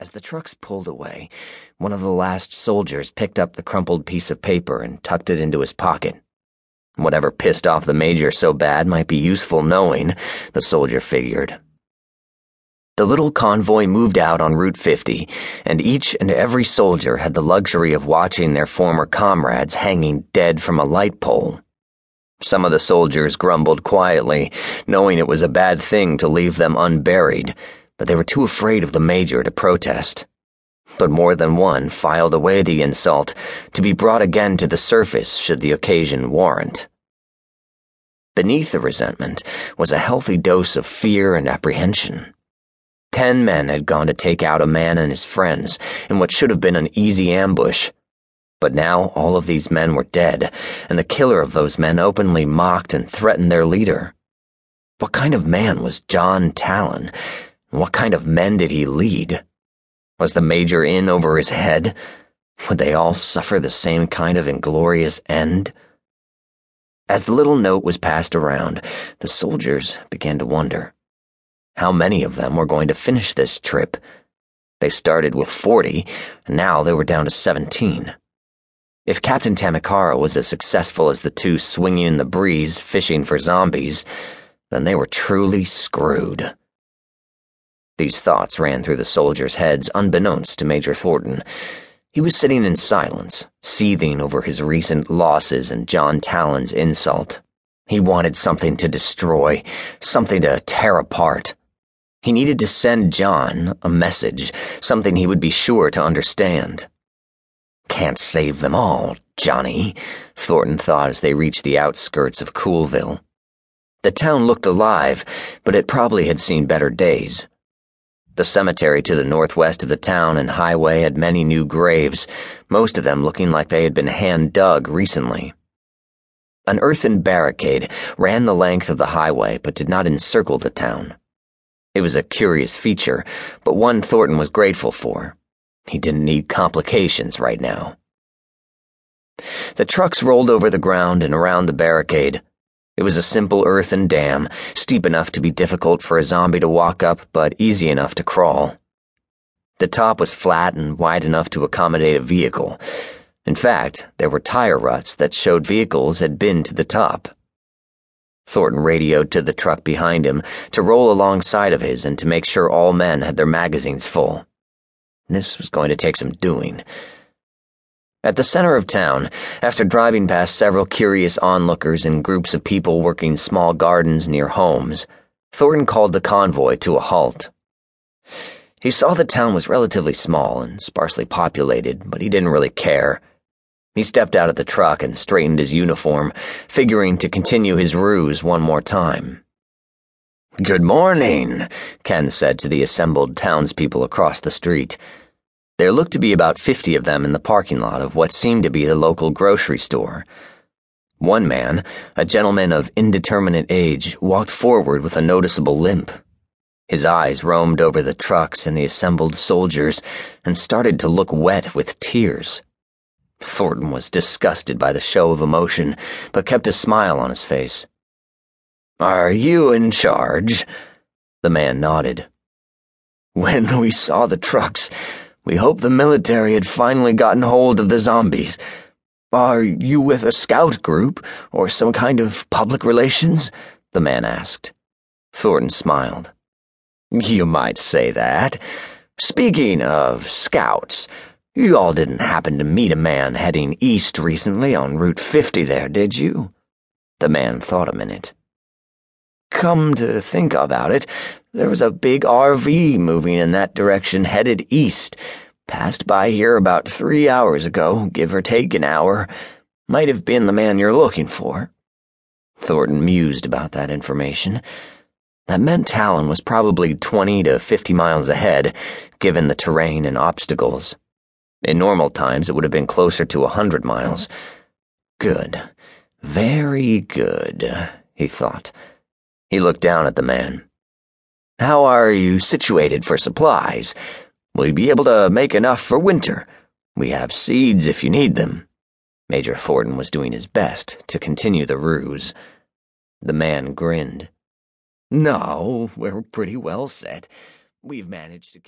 As the trucks pulled away, one of the last soldiers picked up the crumpled piece of paper and tucked it into his pocket. Whatever pissed off the major so bad might be useful knowing, the soldier figured. The little convoy moved out on Route 50, and each and every soldier had the luxury of watching their former comrades hanging dead from a light pole. Some of the soldiers grumbled quietly, knowing it was a bad thing to leave them unburied but they were too afraid of the major to protest. But more than one filed away the insult to be brought again to the surface should the occasion warrant. Beneath the resentment was a healthy dose of fear and apprehension. Ten men had gone to take out a man and his friends in what should have been an easy ambush. But now all of these men were dead, and the killer of those men openly mocked and threatened their leader. What kind of man was John Talon? What kind of men did he lead? Was the major in over his head? Would they all suffer the same kind of inglorious end? As the little note was passed around, the soldiers began to wonder. How many of them were going to finish this trip? They started with 40, and now they were down to 17. If Captain Tamikara was as successful as the two swinging in the breeze fishing for zombies, then they were truly screwed. These thoughts ran through the soldiers' heads unbeknownst to Major Thornton. He was sitting in silence, seething over his recent losses and John Talon's insult. He wanted something to destroy, something to tear apart. He needed to send John a message, something he would be sure to understand. Can't save them all, Johnny, Thornton thought as they reached the outskirts of Coolville. The town looked alive, but it probably had seen better days. The cemetery to the northwest of the town and highway had many new graves, most of them looking like they had been hand dug recently. An earthen barricade ran the length of the highway but did not encircle the town. It was a curious feature, but one Thornton was grateful for. He didn't need complications right now. The trucks rolled over the ground and around the barricade, it was a simple earthen dam, steep enough to be difficult for a zombie to walk up, but easy enough to crawl. The top was flat and wide enough to accommodate a vehicle. In fact, there were tire ruts that showed vehicles had been to the top. Thornton radioed to the truck behind him to roll alongside of his and to make sure all men had their magazines full. This was going to take some doing. At the center of town, after driving past several curious onlookers and groups of people working small gardens near homes, Thornton called the convoy to a halt. He saw the town was relatively small and sparsely populated, but he didn't really care. He stepped out of the truck and straightened his uniform, figuring to continue his ruse one more time. Good morning, Ken said to the assembled townspeople across the street. There looked to be about fifty of them in the parking lot of what seemed to be the local grocery store. One man, a gentleman of indeterminate age, walked forward with a noticeable limp. His eyes roamed over the trucks and the assembled soldiers and started to look wet with tears. Thornton was disgusted by the show of emotion, but kept a smile on his face. Are you in charge? The man nodded. When we saw the trucks, we hoped the military had finally gotten hold of the zombies. Are you with a scout group or some kind of public relations? The man asked. Thornton smiled. You might say that. Speaking of scouts, you all didn't happen to meet a man heading east recently on Route 50 there, did you? The man thought a minute. Come to think about it, there was a big RV moving in that direction headed east. Passed by here about three hours ago, give or take an hour. Might have been the man you're looking for. Thornton mused about that information. That meant Talon was probably 20 to 50 miles ahead, given the terrain and obstacles. In normal times, it would have been closer to a hundred miles. Good. Very good, he thought. He looked down at the man. How are you situated for supplies? Will you be able to make enough for winter? We have seeds if you need them. Major Thornton was doing his best to continue the ruse. The man grinned. No, we're pretty well set. We've managed to.